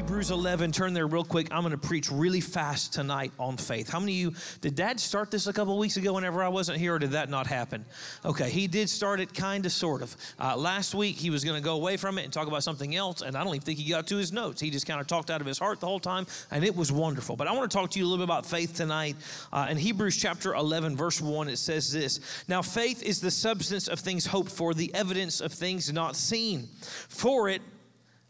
Hebrews 11, turn there real quick. I'm going to preach really fast tonight on faith. How many of you, did dad start this a couple weeks ago whenever I wasn't here, or did that not happen? Okay, he did start it kind of, sort of. Uh, last week, he was going to go away from it and talk about something else, and I don't even think he got to his notes. He just kind of talked out of his heart the whole time, and it was wonderful. But I want to talk to you a little bit about faith tonight. Uh, in Hebrews chapter 11, verse 1, it says this Now, faith is the substance of things hoped for, the evidence of things not seen. For it,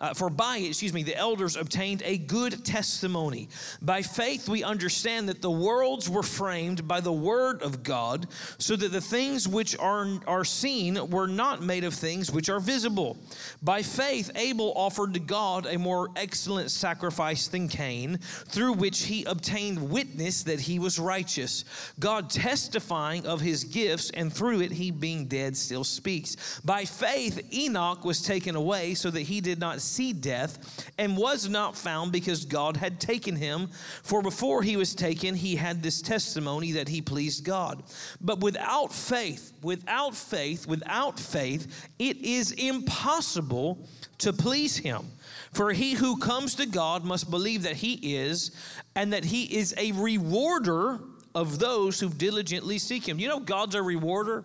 uh, for by it, excuse me, the elders obtained a good testimony. By faith, we understand that the worlds were framed by the word of God, so that the things which are, are seen were not made of things which are visible. By faith, Abel offered to God a more excellent sacrifice than Cain, through which he obtained witness that he was righteous. God testifying of his gifts, and through it, he being dead still speaks. By faith, Enoch was taken away, so that he did not see death and was not found because God had taken him. For before he was taken, he had this testimony that he pleased God. But without faith, without faith, without faith, it is impossible to please him. For he who comes to God must believe that he is, and that he is a rewarder of those who diligently seek him. You know, God's a rewarder.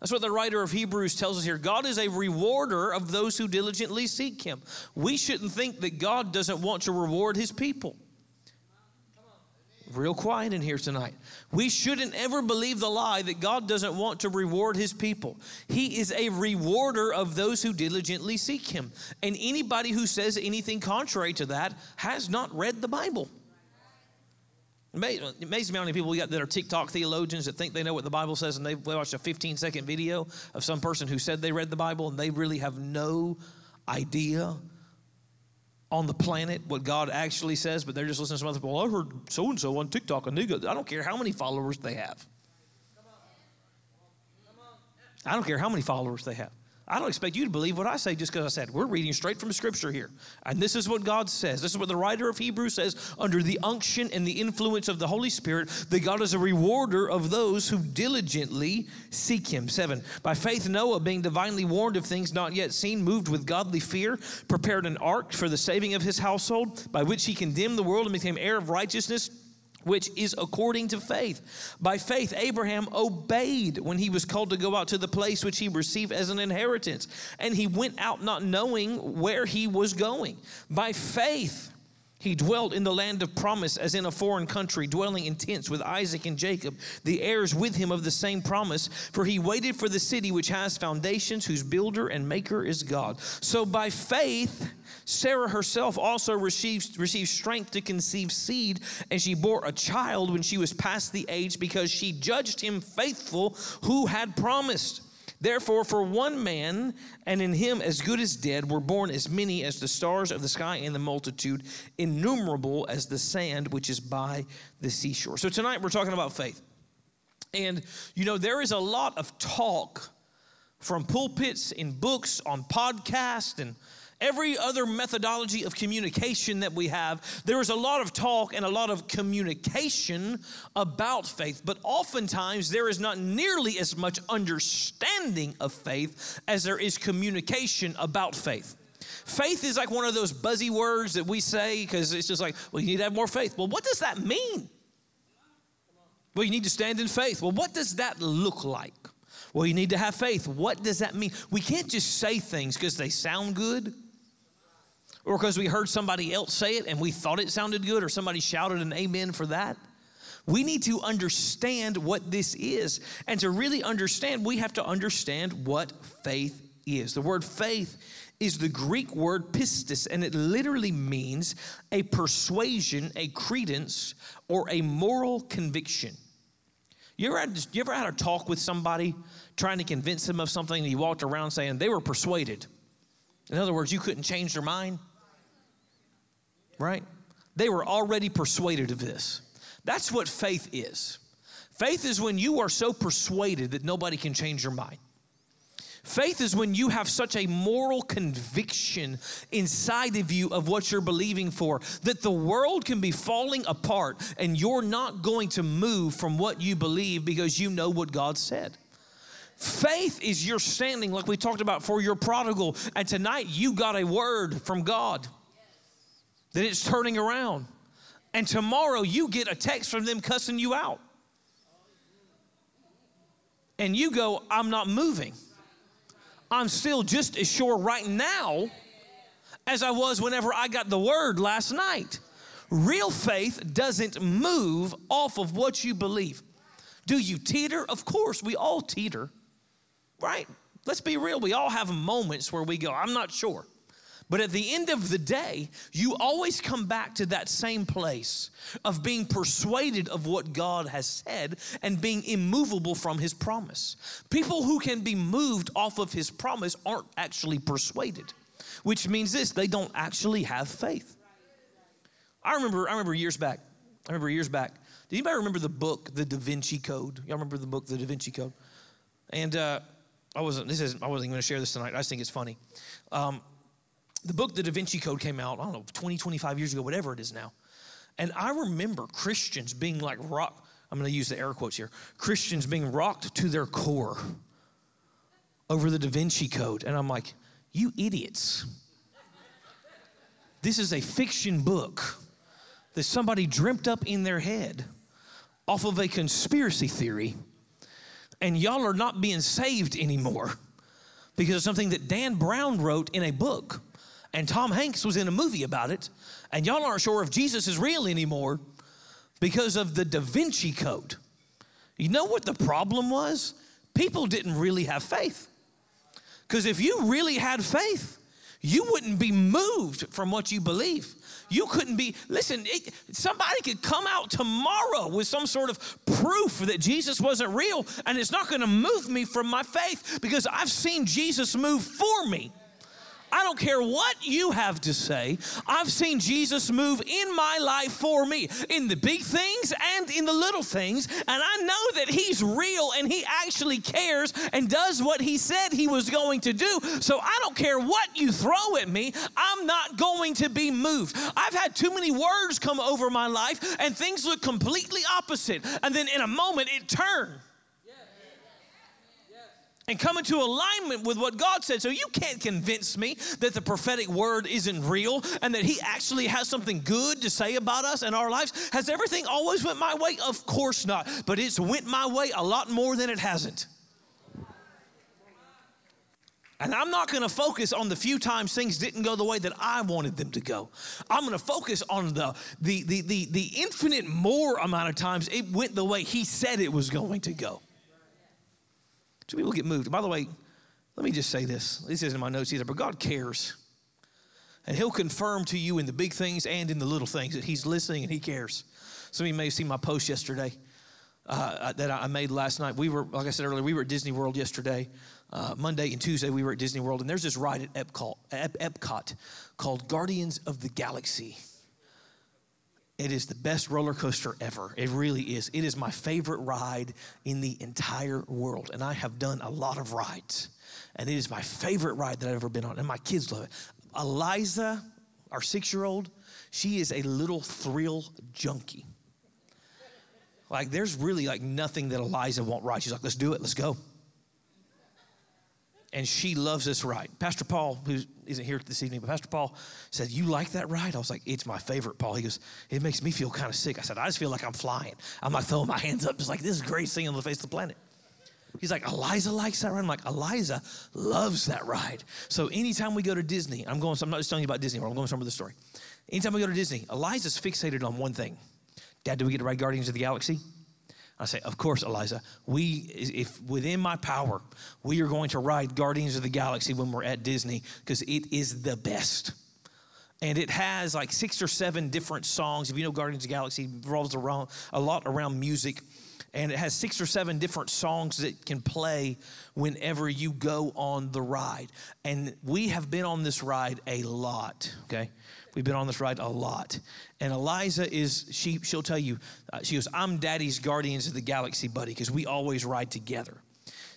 That's what the writer of Hebrews tells us here. God is a rewarder of those who diligently seek Him. We shouldn't think that God doesn't want to reward His people. Real quiet in here tonight. We shouldn't ever believe the lie that God doesn't want to reward His people. He is a rewarder of those who diligently seek Him. And anybody who says anything contrary to that has not read the Bible. It amazes me how many people we got that are TikTok theologians that think they know what the Bible says and they watched a 15 second video of some person who said they read the Bible and they really have no idea on the planet what God actually says, but they're just listening to some other people. Well, I heard so and so on TikTok and they go, I don't care how many followers they have. I don't care how many followers they have. I don't expect you to believe what I say just because I said. We're reading straight from Scripture here. And this is what God says. This is what the writer of Hebrews says under the unction and the influence of the Holy Spirit that God is a rewarder of those who diligently seek Him. Seven, by faith, Noah, being divinely warned of things not yet seen, moved with godly fear, prepared an ark for the saving of his household, by which he condemned the world and became heir of righteousness which is according to faith. By faith, Abraham obeyed when he was called to go out to the place which he received as an inheritance, and he went out not knowing where he was going. By faith, he dwelt in the land of promise as in a foreign country, dwelling in tents with Isaac and Jacob, the heirs with him of the same promise. For he waited for the city which has foundations, whose builder and maker is God. So by faith, Sarah herself also received, received strength to conceive seed, and she bore a child when she was past the age because she judged him faithful who had promised. Therefore, for one man, and in him as good as dead, were born as many as the stars of the sky and the multitude, innumerable as the sand which is by the seashore. So tonight we're talking about faith. And, you know, there is a lot of talk from pulpits, in books, on podcasts, and Every other methodology of communication that we have, there is a lot of talk and a lot of communication about faith, but oftentimes there is not nearly as much understanding of faith as there is communication about faith. Faith is like one of those buzzy words that we say because it's just like, well, you need to have more faith. Well, what does that mean? Well, you need to stand in faith. Well, what does that look like? Well, you need to have faith. What does that mean? We can't just say things because they sound good or because we heard somebody else say it and we thought it sounded good, or somebody shouted an amen for that. We need to understand what this is. And to really understand, we have to understand what faith is. The word faith is the Greek word pistis, and it literally means a persuasion, a credence, or a moral conviction. You ever, had, you ever had a talk with somebody trying to convince them of something and you walked around saying they were persuaded? In other words, you couldn't change their mind? Right? They were already persuaded of this. That's what faith is. Faith is when you are so persuaded that nobody can change your mind. Faith is when you have such a moral conviction inside of you of what you're believing for that the world can be falling apart and you're not going to move from what you believe because you know what God said. Faith is your standing, like we talked about, for your prodigal. And tonight you got a word from God that it's turning around. And tomorrow you get a text from them cussing you out. And you go, I'm not moving. I'm still just as sure right now as I was whenever I got the word last night. Real faith doesn't move off of what you believe. Do you teeter? Of course, we all teeter, right? Let's be real. We all have moments where we go, I'm not sure. But at the end of the day, you always come back to that same place of being persuaded of what God has said and being immovable from His promise. People who can be moved off of His promise aren't actually persuaded, which means this they don't actually have faith. I remember, I remember years back, I remember years back. Do anybody remember the book, The Da Vinci Code? Y'all remember the book, The Da Vinci Code? And uh, I wasn't. This is. I wasn't going to share this tonight. I just think it's funny. Um, the book, The Da Vinci Code, came out, I don't know, 20, 25 years ago, whatever it is now. And I remember Christians being like rock, I'm going to use the air quotes here, Christians being rocked to their core over the Da Vinci Code. And I'm like, you idiots. This is a fiction book that somebody dreamt up in their head off of a conspiracy theory. And y'all are not being saved anymore because of something that Dan Brown wrote in a book and Tom Hanks was in a movie about it, and y'all aren't sure if Jesus is real anymore because of the Da Vinci Code. You know what the problem was? People didn't really have faith. Because if you really had faith, you wouldn't be moved from what you believe. You couldn't be, listen, it, somebody could come out tomorrow with some sort of proof that Jesus wasn't real, and it's not gonna move me from my faith because I've seen Jesus move for me. I don't care what you have to say. I've seen Jesus move in my life for me, in the big things and in the little things. And I know that He's real and He actually cares and does what He said He was going to do. So I don't care what you throw at me, I'm not going to be moved. I've had too many words come over my life and things look completely opposite. And then in a moment, it turned and come into alignment with what God said. So you can't convince me that the prophetic word isn't real and that He actually has something good to say about us and our lives. Has everything always went my way? Of course not. But it's went my way a lot more than it hasn't. And I'm not going to focus on the few times things didn't go the way that I wanted them to go. I'm going to focus on the, the, the, the, the infinite more amount of times it went the way He said it was going to go. So people get moved. By the way, let me just say this. This isn't in my notes either, but God cares. And He'll confirm to you in the big things and in the little things that He's listening and He cares. Some of you may have seen my post yesterday uh, that I made last night. We were, like I said earlier, we were at Disney World yesterday. Uh, Monday and Tuesday, we were at Disney World, and there's this ride at Epcot, Epcot called Guardians of the Galaxy. It is the best roller coaster ever. It really is. It is my favorite ride in the entire world. And I have done a lot of rides. And it is my favorite ride that I've ever been on. And my kids love it. Eliza, our six year old, she is a little thrill junkie. Like, there's really like nothing that Eliza won't ride. She's like, let's do it, let's go and she loves this ride. Pastor Paul, who isn't here this evening, but Pastor Paul said, You like that ride? I was like, It's my favorite, Paul. He goes, It makes me feel kind of sick. I said, I just feel like I'm flying. I'm like throwing my hands up, just like, This is great thing on the face of the planet. He's like, Eliza likes that ride. I'm like, Eliza loves that ride. So anytime we go to Disney, I'm going, I'm not just telling you about Disney I'm going somewhere with the story. Anytime we go to Disney, Eliza's fixated on one thing Dad, do we get to ride Guardians of the Galaxy? I say, Of course, Eliza. We, if within my power, we are going to ride Guardians of the Galaxy when we're at Disney because it is the best. And it has like six or seven different songs. If you know Guardians of the Galaxy, revolves around a lot around music. And it has six or seven different songs that can play whenever you go on the ride. And we have been on this ride a lot, okay? We've been on this ride a lot. And Eliza is, she, she'll tell you, uh, she goes, I'm daddy's Guardians of the Galaxy buddy because we always ride together.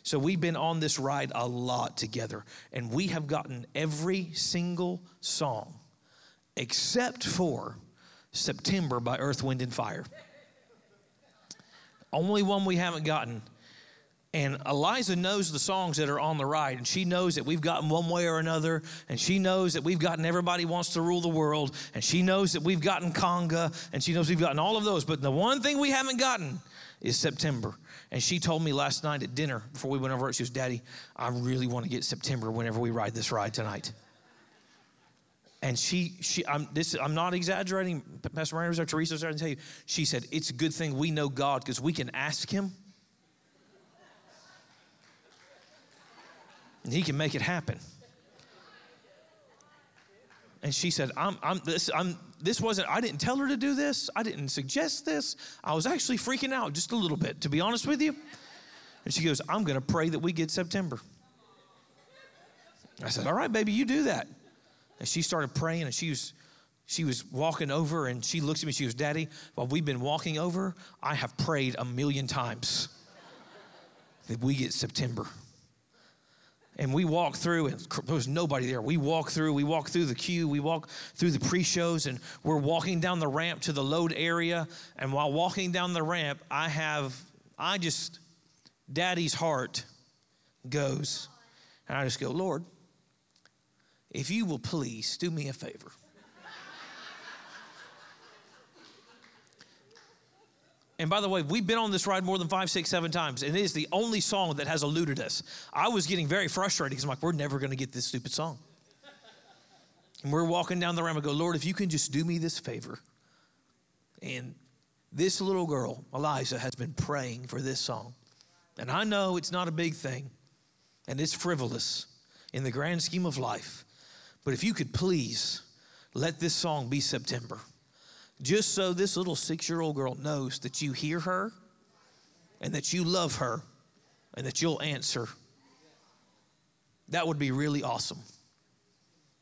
So we've been on this ride a lot together. And we have gotten every single song except for September by Earth, Wind, and Fire. Only one we haven't gotten and Eliza knows the songs that are on the ride, and she knows that we've gotten one way or another, and she knows that we've gotten Everybody Wants to Rule the World, and she knows that we've gotten Conga, and she knows we've gotten all of those. But the one thing we haven't gotten is September. And she told me last night at dinner before we went over, it, she goes, Daddy, I really want to get September whenever we ride this ride tonight. And she, she, I'm, this, I'm not exaggerating. Pastor was there, Teresa was there, to tell you. She said, It's a good thing we know God because we can ask Him and he can make it happen. And she said, I'm, I'm, this, I'm, this wasn't, I didn't tell her to do this. I didn't suggest this. I was actually freaking out just a little bit, to be honest with you. And she goes, I'm going to pray that we get September. I said, All right, baby, you do that. And she started praying, and she was, she was walking over, and she looks at me. She goes, Daddy, while we've been walking over, I have prayed a million times that we get September and we walk through and there was nobody there. We walk through we walk through the queue we walk through the pre-shows and we're walking down the ramp to the load area. And while walking down the ramp i have i just daddy's heart goes and i just go lord if you will please do me a favor And by the way, we've been on this ride more than five, six, seven times, and it is the only song that has eluded us. I was getting very frustrated because I'm like, we're never going to get this stupid song. And we're walking down the ramp and go, Lord, if you can just do me this favor. And this little girl, Eliza, has been praying for this song. And I know it's not a big thing, and it's frivolous in the grand scheme of life. But if you could please let this song be September just so this little six year old girl knows that you hear her and that you love her and that you'll answer. That would be really awesome.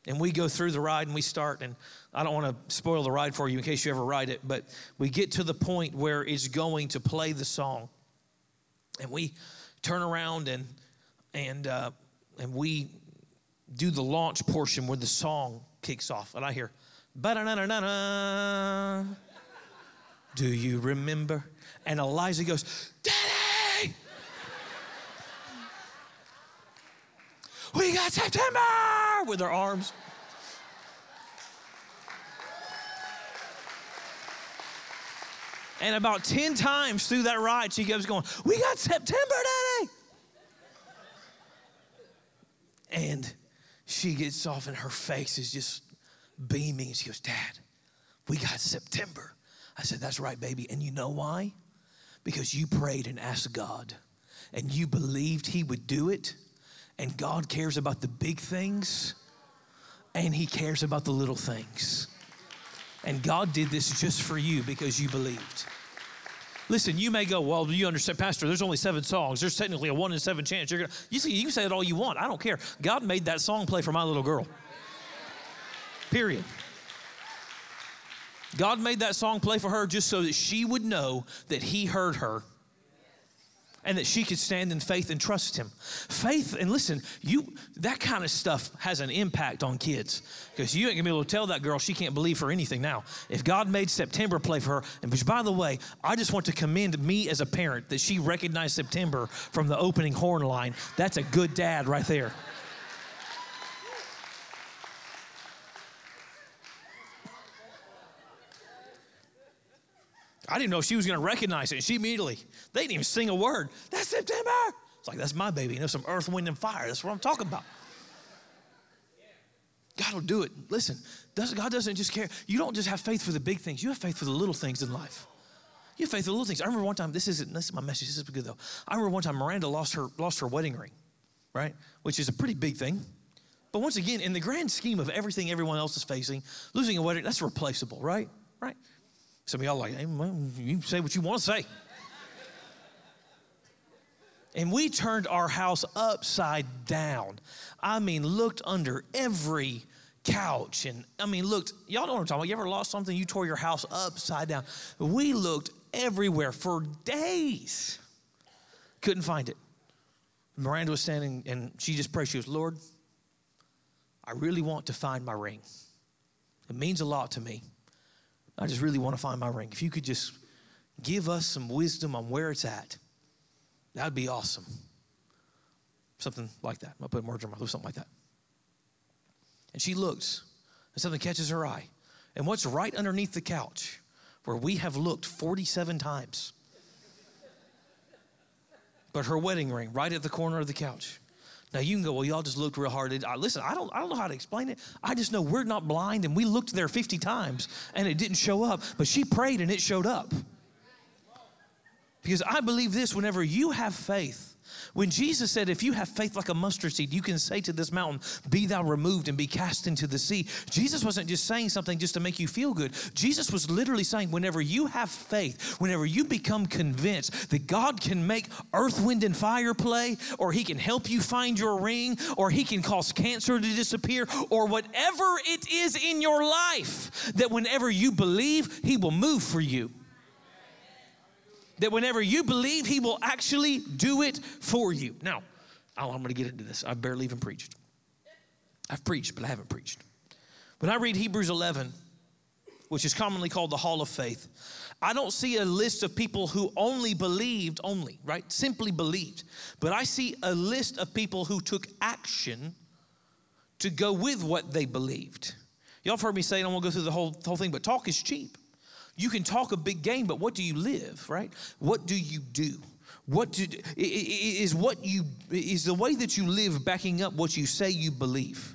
And we go through the ride and we start, and I don't want to spoil the ride for you in case you ever ride it, but we get to the point where it's going to play the song. And we turn around and, and, uh, and we do the launch portion where the song kicks off. And I hear. Do you remember? And Eliza goes, Daddy! we got September! With her arms. And about 10 times through that ride, she keeps going, We got September, Daddy! And she gets off, and her face is just beaming. She goes, Dad, we got September. I said, That's right, baby. And you know why? Because you prayed and asked God, and you believed He would do it. And God cares about the big things, and He cares about the little things. And God did this just for you because you believed. Listen, you may go, well, you understand, Pastor? There's only seven songs. There's technically a one in seven chance. You're gonna, you, see, you can say it all you want. I don't care. God made that song play for my little girl. Period. God made that song play for her just so that she would know that He heard her and that she could stand in faith and trust him. Faith, and listen, you that kind of stuff has an impact on kids because you ain't gonna be able to tell that girl she can't believe for anything now. If God made September play for her, and which by the way, I just want to commend me as a parent that she recognized September from the opening horn line. That's a good dad right there. I didn't know if she was going to recognize it. And she immediately, they didn't even sing a word. That's September. It's like, that's my baby. You know, some earth, wind, and fire. That's what I'm talking about. God will do it. Listen, God doesn't just care. You don't just have faith for the big things, you have faith for the little things in life. You have faith for the little things. I remember one time, this isn't this is my message, this is good though. I remember one time Miranda lost her lost her wedding ring, right? Which is a pretty big thing. But once again, in the grand scheme of everything everyone else is facing, losing a wedding, that's replaceable, right? Right? Some of y'all like, hey, well, you say what you want to say. And we turned our house upside down. I mean, looked under every couch. And I mean, looked, y'all know what I'm talking about. You ever lost something? You tore your house upside down. We looked everywhere for days. Couldn't find it. Miranda was standing and she just prayed. She goes, Lord, I really want to find my ring. It means a lot to me. I just really want to find my ring. If you could just give us some wisdom on where it's at, that'd be awesome. Something like that. I'll put a merger mouth, something like that. And she looks, and something catches her eye. And what's right underneath the couch, where we have looked 47 times, but her wedding ring right at the corner of the couch. Now you can go, well, y'all just looked real hard. Listen, I don't, I don't know how to explain it. I just know we're not blind, and we looked there 50 times and it didn't show up. But she prayed and it showed up. Because I believe this: whenever you have faith, when Jesus said, If you have faith like a mustard seed, you can say to this mountain, Be thou removed and be cast into the sea. Jesus wasn't just saying something just to make you feel good. Jesus was literally saying, Whenever you have faith, whenever you become convinced that God can make earth, wind, and fire play, or He can help you find your ring, or He can cause cancer to disappear, or whatever it is in your life, that whenever you believe, He will move for you that whenever you believe, He will actually do it for you. Now, oh, I'm going to get into this. I've barely even preached. I've preached, but I haven't preached. When I read Hebrews 11, which is commonly called the Hall of Faith, I don't see a list of people who only believed, only, right? Simply believed. But I see a list of people who took action to go with what they believed. Y'all have heard me say, and I won't go through the whole, the whole thing, but talk is cheap. You can talk a big game, but what do you live, right? What do you do? What do, is what you is the way that you live backing up what you say you believe,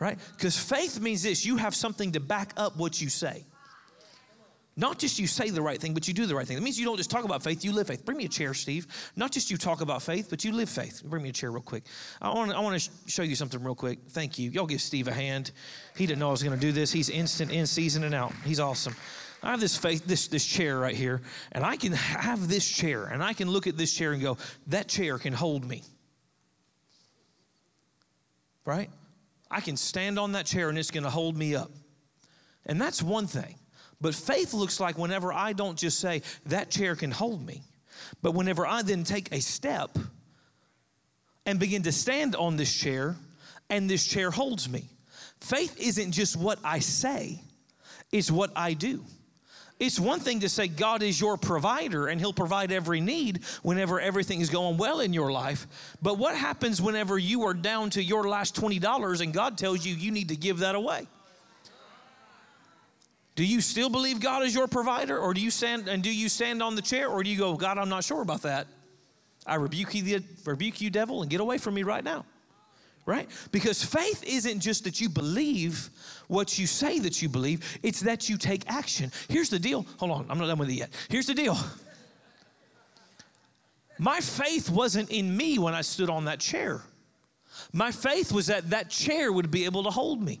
right? Because faith means this: you have something to back up what you say. Not just you say the right thing, but you do the right thing. That means you don't just talk about faith, you live faith. Bring me a chair, Steve. Not just you talk about faith, but you live faith. Bring me a chair real quick. I want, I want to show you something real quick. Thank you. Y'all give Steve a hand. He didn't know I was going to do this. He's instant in, season, and out. He's awesome. I have this faith, this, this chair right here, and I can have this chair, and I can look at this chair and go, that chair can hold me. Right? I can stand on that chair and it's going to hold me up. And that's one thing. But faith looks like whenever I don't just say, that chair can hold me, but whenever I then take a step and begin to stand on this chair and this chair holds me. Faith isn't just what I say, it's what I do. It's one thing to say God is your provider and He'll provide every need whenever everything is going well in your life. But what happens whenever you are down to your last $20 and God tells you you need to give that away? Do you still believe God is your provider or do you stand and do you stand on the chair or do you go, God, I'm not sure about that? I rebuke you, rebuke you, devil, and get away from me right now right? Because faith isn't just that you believe what you say that you believe, it's that you take action. Here's the deal. Hold on, I'm not done with it yet. Here's the deal. My faith wasn't in me when I stood on that chair. My faith was that that chair would be able to hold me.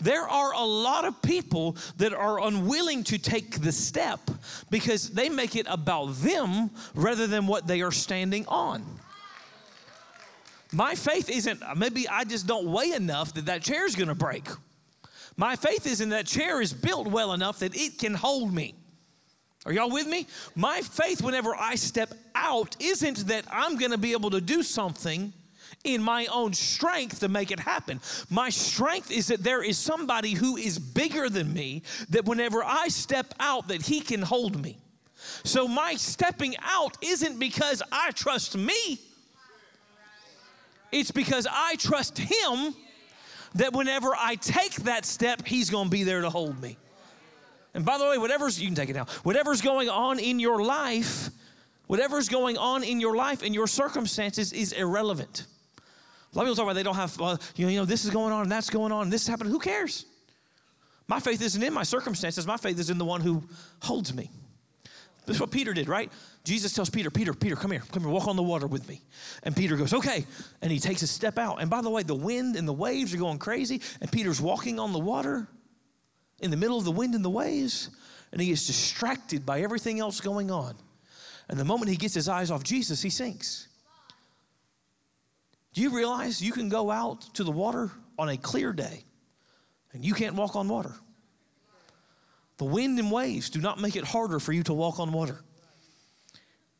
There are a lot of people that are unwilling to take the step because they make it about them rather than what they are standing on. My faith isn't, maybe I just don't weigh enough that that chair is going to break. My faith is in that chair is built well enough that it can hold me. Are y'all with me? My faith, whenever I step out, isn't that I'm going to be able to do something in my own strength to make it happen. My strength is that there is somebody who is bigger than me, that whenever I step out, that he can hold me. So my stepping out isn't because I trust me. It's because I trust Him that whenever I take that step, He's going to be there to hold me. And by the way, whatever's, you can take it now, whatever's going on in your life, whatever's going on in your life and your circumstances is irrelevant. A lot of people talk about they don't have, uh, you, know, you know, this is going on and that's going on and this is happening. Who cares? My faith isn't in my circumstances, my faith is in the one who holds me. This is what Peter did, right? Jesus tells Peter, Peter, Peter, come here, come here, walk on the water with me. And Peter goes, okay. And he takes a step out. And by the way, the wind and the waves are going crazy. And Peter's walking on the water in the middle of the wind and the waves. And he is distracted by everything else going on. And the moment he gets his eyes off Jesus, he sinks. Do you realize you can go out to the water on a clear day and you can't walk on water. The wind and waves do not make it harder for you to walk on water.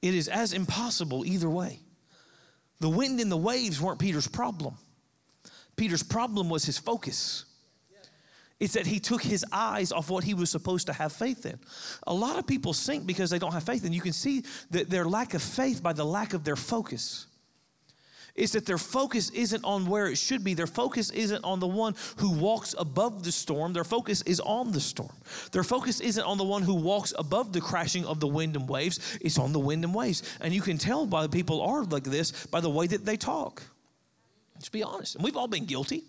It is as impossible either way. The wind and the waves weren't Peter's problem. Peter's problem was his focus. It's that he took his eyes off what he was supposed to have faith in. A lot of people sink because they don't have faith, and you can see that their lack of faith by the lack of their focus is that their focus isn't on where it should be. Their focus isn't on the one who walks above the storm. Their focus is on the storm. Their focus isn't on the one who walks above the crashing of the wind and waves. It's on the wind and waves. And you can tell by people are like this by the way that they talk. Let's be honest. And we've all been guilty.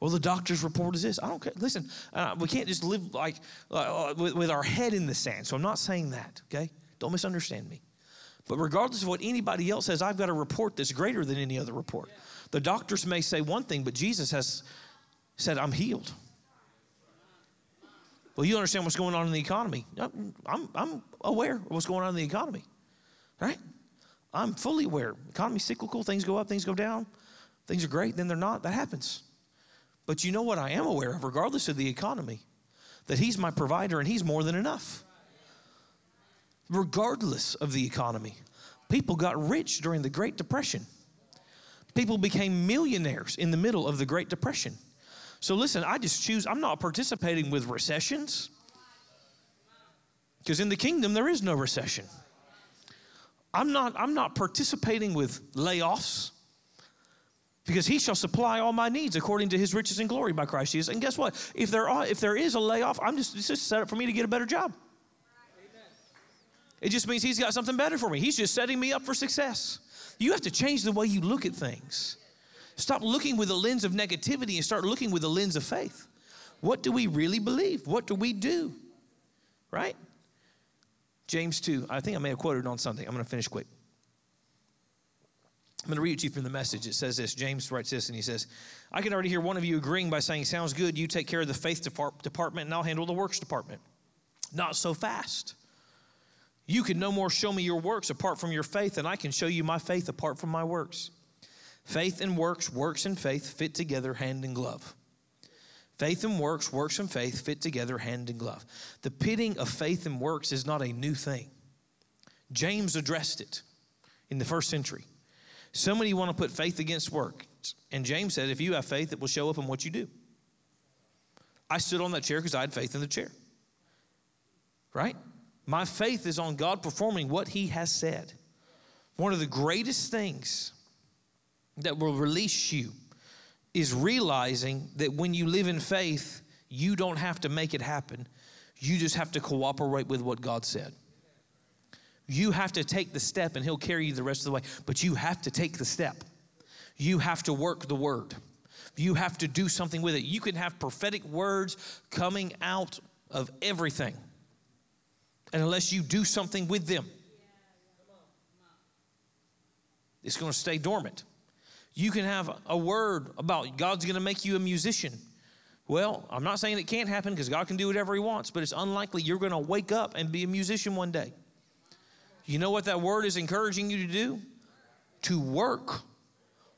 Well, the doctor's report is this. I don't care. Listen, uh, we can't just live like uh, with, with our head in the sand. So I'm not saying that, okay? Don't misunderstand me. But regardless of what anybody else says, I've got a report that's greater than any other report. The doctors may say one thing, but Jesus has said, I'm healed. Well, you understand what's going on in the economy. I'm, I'm aware of what's going on in the economy, right? I'm fully aware. Economy's cyclical, things go up, things go down. Things are great, then they're not. That happens. But you know what I am aware of, regardless of the economy? That He's my provider and He's more than enough regardless of the economy. People got rich during the Great Depression. People became millionaires in the middle of the Great Depression. So listen, I just choose, I'm not participating with recessions. Because in the kingdom, there is no recession. I'm not, I'm not participating with layoffs because he shall supply all my needs according to his riches and glory by Christ Jesus. And guess what? If there are, if there is a layoff, I'm just it's just set up for me to get a better job. It just means He's got something better for me. He's just setting me up for success. You have to change the way you look at things. Stop looking with a lens of negativity and start looking with a lens of faith. What do we really believe? What do we do? Right? James 2. I think I may have quoted on something. I'm going to finish quick. I'm going to read it to you from the message. It says this. James writes this, and he says, I can already hear one of you agreeing by saying, Sounds good. You take care of the faith department, and I'll handle the works department. Not so fast. You can no more show me your works apart from your faith than I can show you my faith apart from my works. Faith and works, works and faith fit together hand in glove. Faith and works, works and faith fit together hand in glove. The pitting of faith and works is not a new thing. James addressed it in the first century. Somebody want to put faith against work. And James said, if you have faith, it will show up in what you do. I stood on that chair because I had faith in the chair. Right? My faith is on God performing what He has said. One of the greatest things that will release you is realizing that when you live in faith, you don't have to make it happen. You just have to cooperate with what God said. You have to take the step and He'll carry you the rest of the way, but you have to take the step. You have to work the word. You have to do something with it. You can have prophetic words coming out of everything and unless you do something with them, it's going to stay dormant. You can have a word about God's going to make you a musician. Well, I'm not saying it can't happen because God can do whatever He wants, but it's unlikely you're going to wake up and be a musician one day. You know what that word is encouraging you to do? To work,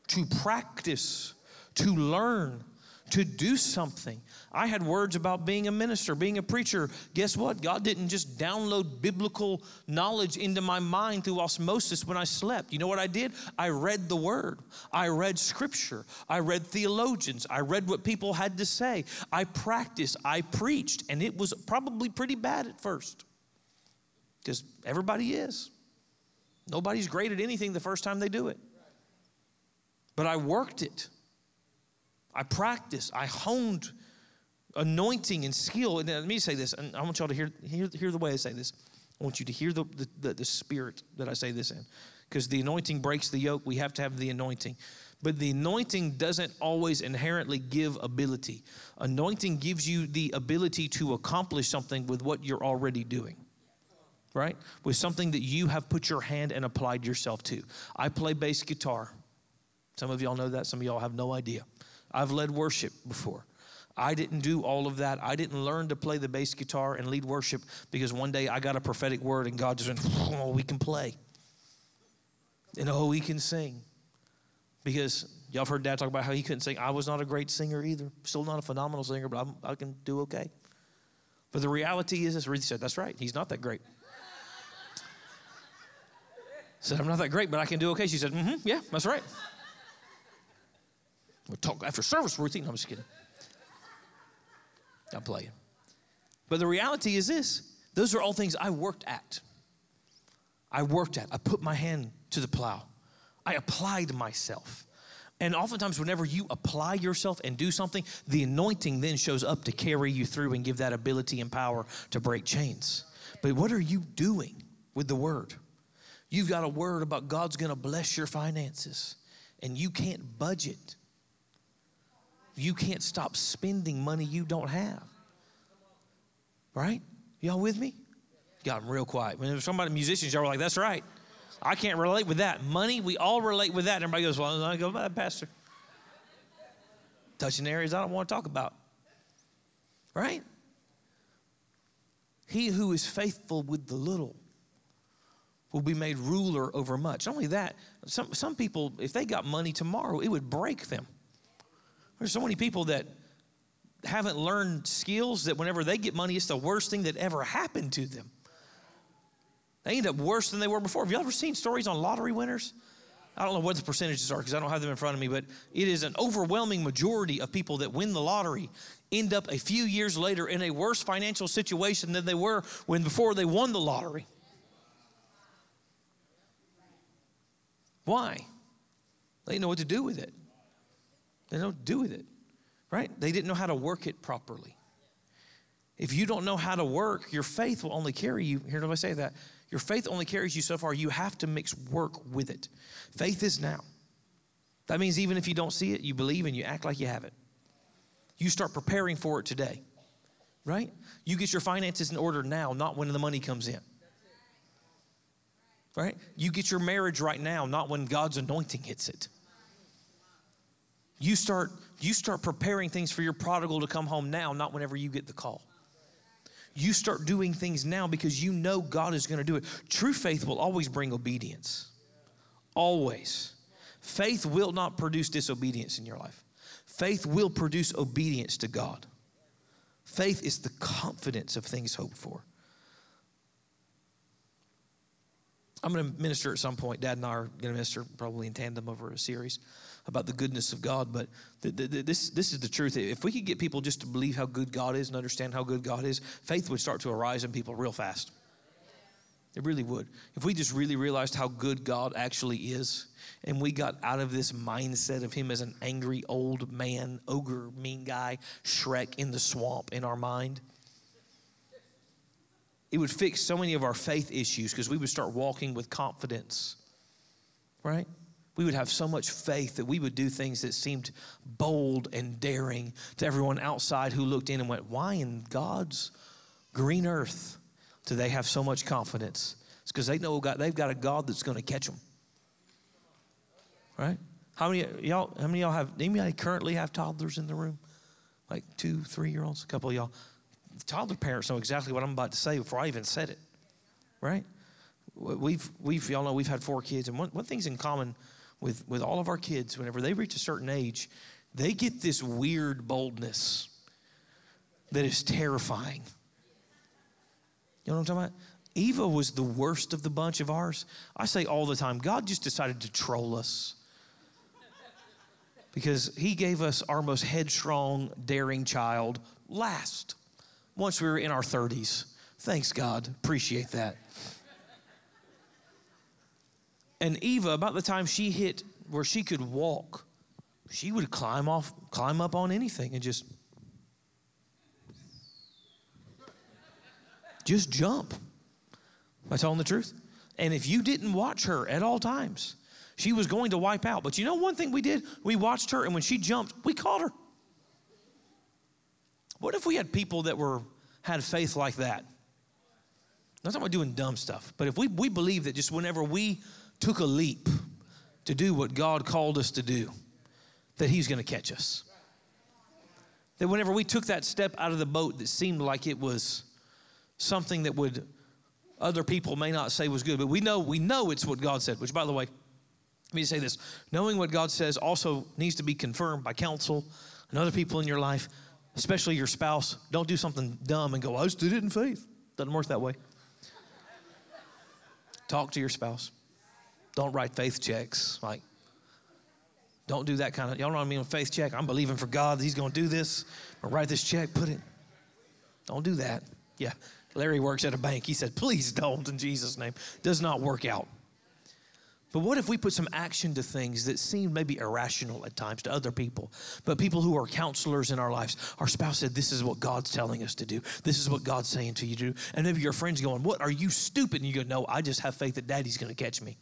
to practice, to learn, to do something. I had words about being a minister, being a preacher. Guess what? God didn't just download biblical knowledge into my mind through osmosis when I slept. You know what I did? I read the word, I read scripture, I read theologians, I read what people had to say. I practiced, I preached, and it was probably pretty bad at first because everybody is. Nobody's great at anything the first time they do it. But I worked it. I practiced. I honed anointing and skill. And let me say this, and I want y'all to hear, hear, hear the way I say this. I want you to hear the, the, the spirit that I say this in. Because the anointing breaks the yoke. We have to have the anointing. But the anointing doesn't always inherently give ability. Anointing gives you the ability to accomplish something with what you're already doing right? With something that you have put your hand and applied yourself to. I play bass guitar. Some of y'all know that, some of y'all have no idea. I've led worship before. I didn't do all of that. I didn't learn to play the bass guitar and lead worship because one day I got a prophetic word and God just went, oh, we can play. And oh, we can sing. Because Y'all have heard dad talk about how he couldn't sing. I was not a great singer either. Still not a phenomenal singer, but I'm, i can do okay. But the reality is, as Ruthie said, that's right. He's not that great. said, I'm not that great, but I can do okay. She said, mm-hmm, yeah, that's right. We'll talk after service, Ruthie. No, I'm just kidding. I'm playing. But the reality is this those are all things I worked at. I worked at. I put my hand to the plow. I applied myself. And oftentimes, whenever you apply yourself and do something, the anointing then shows up to carry you through and give that ability and power to break chains. But what are you doing with the word? You've got a word about God's gonna bless your finances, and you can't budget. You can't stop spending money you don't have. Right? Y'all with me? Got them real quiet. When somebody, musicians, y'all were like, that's right. I can't relate with that. Money, we all relate with that. And everybody goes, well, I go, that, Pastor. Touching areas I don't want to talk about. Right? He who is faithful with the little will be made ruler over much. Not only that, some, some people, if they got money tomorrow, it would break them. There's so many people that haven't learned skills that whenever they get money, it's the worst thing that ever happened to them. They end up worse than they were before. Have you ever seen stories on lottery winners? I don't know what the percentages are because I don't have them in front of me, but it is an overwhelming majority of people that win the lottery end up a few years later in a worse financial situation than they were when before they won the lottery. Why? They know what to do with it. They don't do with it, right? They didn't know how to work it properly. If you don't know how to work, your faith will only carry you. Here, do I say that? Your faith only carries you so far. You have to mix work with it. Faith is now. That means even if you don't see it, you believe and you act like you have it. You start preparing for it today, right? You get your finances in order now, not when the money comes in. Right? You get your marriage right now, not when God's anointing hits it. You start you start preparing things for your prodigal to come home now, not whenever you get the call. You start doing things now because you know God is going to do it. True faith will always bring obedience. Always. Faith will not produce disobedience in your life. Faith will produce obedience to God. Faith is the confidence of things hoped for. I'm going to minister at some point. Dad and I are going to minister probably in tandem over a series about the goodness of God. But this, this is the truth. If we could get people just to believe how good God is and understand how good God is, faith would start to arise in people real fast. It really would. If we just really realized how good God actually is, and we got out of this mindset of Him as an angry old man, ogre, mean guy, Shrek in the swamp in our mind, it would fix so many of our faith issues because we would start walking with confidence, right? We would have so much faith that we would do things that seemed bold and daring to everyone outside who looked in and went, Why in God's green earth do they have so much confidence? It's because they know God, they've got a God that's going to catch them. Right? How many y'all? How many y'all have? Anybody currently have toddlers in the room? Like two, three year olds. A couple of y'all. The Toddler parents know exactly what I'm about to say before I even said it. Right? We've we've y'all know we've had four kids, and one one thing's in common with, with all of our kids, whenever they reach a certain age, they get this weird boldness that is terrifying. You know what I'm talking about? Eva was the worst of the bunch of ours. I say all the time, God just decided to troll us because He gave us our most headstrong, daring child last, once we were in our 30s. Thanks, God. Appreciate that. And Eva, about the time she hit where she could walk, she would climb off, climb up on anything and just just jump. Am I telling the truth? And if you didn't watch her at all times, she was going to wipe out. But you know one thing we did? We watched her, and when she jumped, we caught her. What if we had people that were had faith like that? Not talking about doing dumb stuff, but if we, we believe that just whenever we took a leap to do what God called us to do, that He's going to catch us. That whenever we took that step out of the boat that seemed like it was something that would other people may not say was good, but we know we know it's what God said. Which, by the way, Let me say this knowing what God says also needs to be confirmed by counsel and other people in your life, especially your spouse. Don't do something dumb and go, I just did it in faith. Doesn't work that way. Talk to your spouse. Don't write faith checks. Like, don't do that kind of, y'all know what I mean? On faith check. I'm believing for God. He's going to do this. Or write this check, put it. Don't do that. Yeah. Larry works at a bank. He said, please don't in Jesus' name. Does not work out. But what if we put some action to things that seem maybe irrational at times to other people, but people who are counselors in our lives? Our spouse said, This is what God's telling us to do. This is what God's saying to you to do. And maybe your friend's going, What are you stupid? And you go, No, I just have faith that daddy's going to catch me.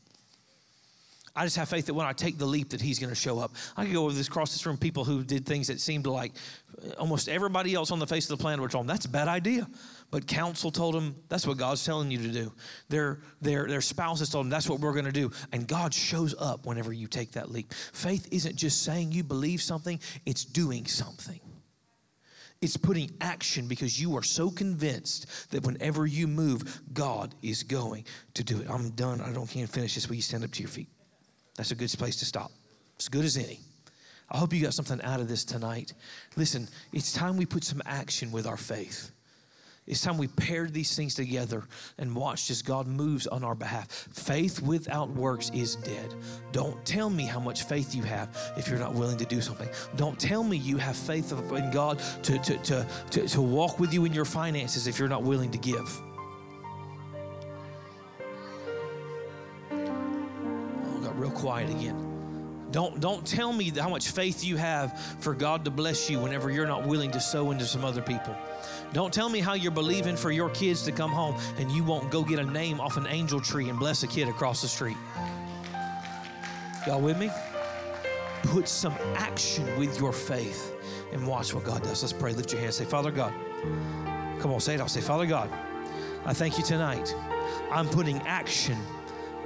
I just have faith that when I take the leap that he's going to show up. I could go over this across this room people who did things that seemed like uh, almost everybody else on the face of the planet were told them that's a bad idea. But counsel told them that's what God's telling you to do. Their their their spouses told them that's what we're going to do. And God shows up whenever you take that leap. Faith isn't just saying you believe something, it's doing something. It's putting action because you are so convinced that whenever you move, God is going to do it. I'm done. I don't can't finish this. Will you stand up to your feet? That's a good place to stop. As good as any. I hope you got something out of this tonight. Listen, it's time we put some action with our faith. It's time we paired these things together and watched as God moves on our behalf. Faith without works is dead. Don't tell me how much faith you have if you're not willing to do something. Don't tell me you have faith in God to, to, to, to, to walk with you in your finances if you're not willing to give. Quiet again. Don't, don't tell me how much faith you have for God to bless you whenever you're not willing to sow into some other people. Don't tell me how you're believing for your kids to come home and you won't go get a name off an angel tree and bless a kid across the street. Y'all with me? Put some action with your faith and watch what God does. Let's pray. Lift your hands. Say, Father God. Come on, say it. I'll say, Father God, I thank you tonight. I'm putting action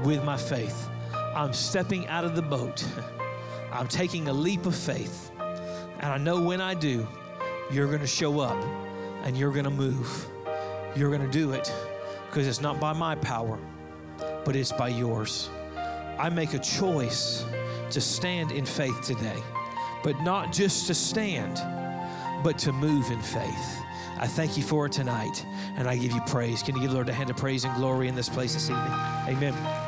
with my faith. I'm stepping out of the boat. I'm taking a leap of faith. And I know when I do, you're going to show up and you're going to move. You're going to do it because it's not by my power, but it's by yours. I make a choice to stand in faith today, but not just to stand, but to move in faith. I thank you for it tonight, and I give you praise. Can you give the Lord a hand of praise and glory in this place this evening? Amen.